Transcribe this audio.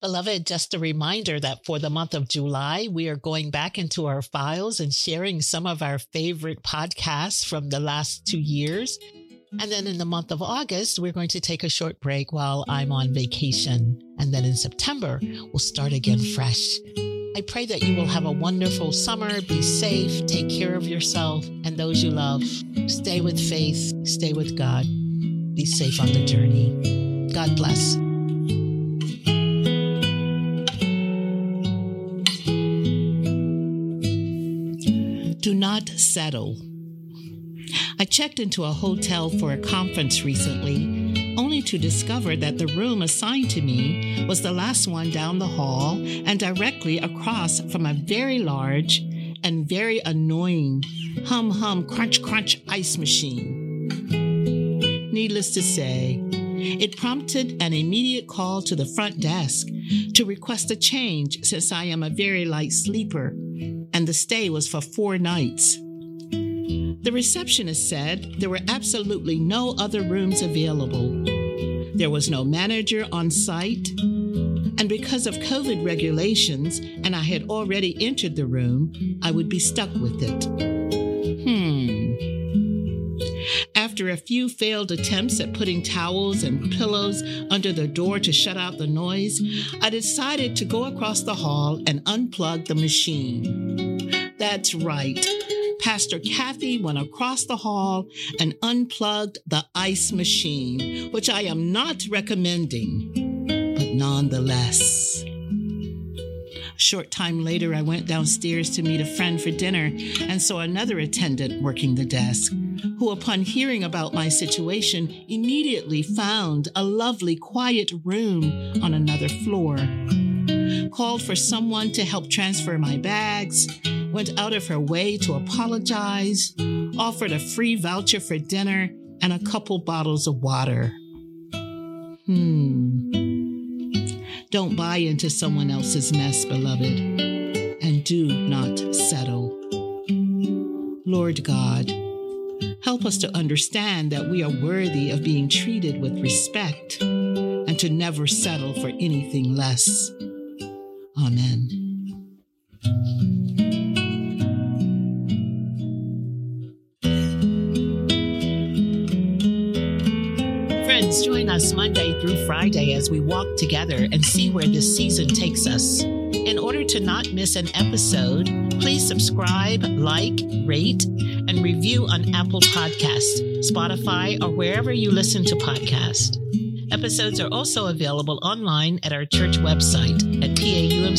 Beloved, just a reminder that for the month of July, we are going back into our files and sharing some of our favorite podcasts from the last two years. And then in the month of August, we're going to take a short break while I'm on vacation. And then in September, we'll start again fresh. I pray that you will have a wonderful summer. Be safe, take care of yourself and those you love. Stay with faith, stay with God. Be safe on the journey. God bless. Do not settle. I checked into a hotel for a conference recently, only to discover that the room assigned to me was the last one down the hall and directly across from a very large and very annoying hum hum crunch crunch ice machine. Needless to say, it prompted an immediate call to the front desk to request a change since I am a very light sleeper and the stay was for four nights. The receptionist said there were absolutely no other rooms available. There was no manager on site, and because of COVID regulations and I had already entered the room, I would be stuck with it. Hmm. After a few failed attempts at putting towels and pillows under the door to shut out the noise, I decided to go across the hall and unplug the machine. That's right. Pastor Cathy went across the hall and unplugged the ice machine, which I am not recommending, but nonetheless. Short time later, I went downstairs to meet a friend for dinner and saw another attendant working the desk, who, upon hearing about my situation, immediately found a lovely, quiet room on another floor. Called for someone to help transfer my bags, went out of her way to apologize, offered a free voucher for dinner and a couple bottles of water. Hmm. Don't buy into someone else's mess, beloved, and do not settle. Lord God, help us to understand that we are worthy of being treated with respect and to never settle for anything less. Friends, join us Monday through Friday as we walk together and see where this season takes us. In order to not miss an episode, please subscribe, like, rate, and review on Apple Podcasts, Spotify, or wherever you listen to podcasts. Episodes are also available online at our church website at paumcnyc.org.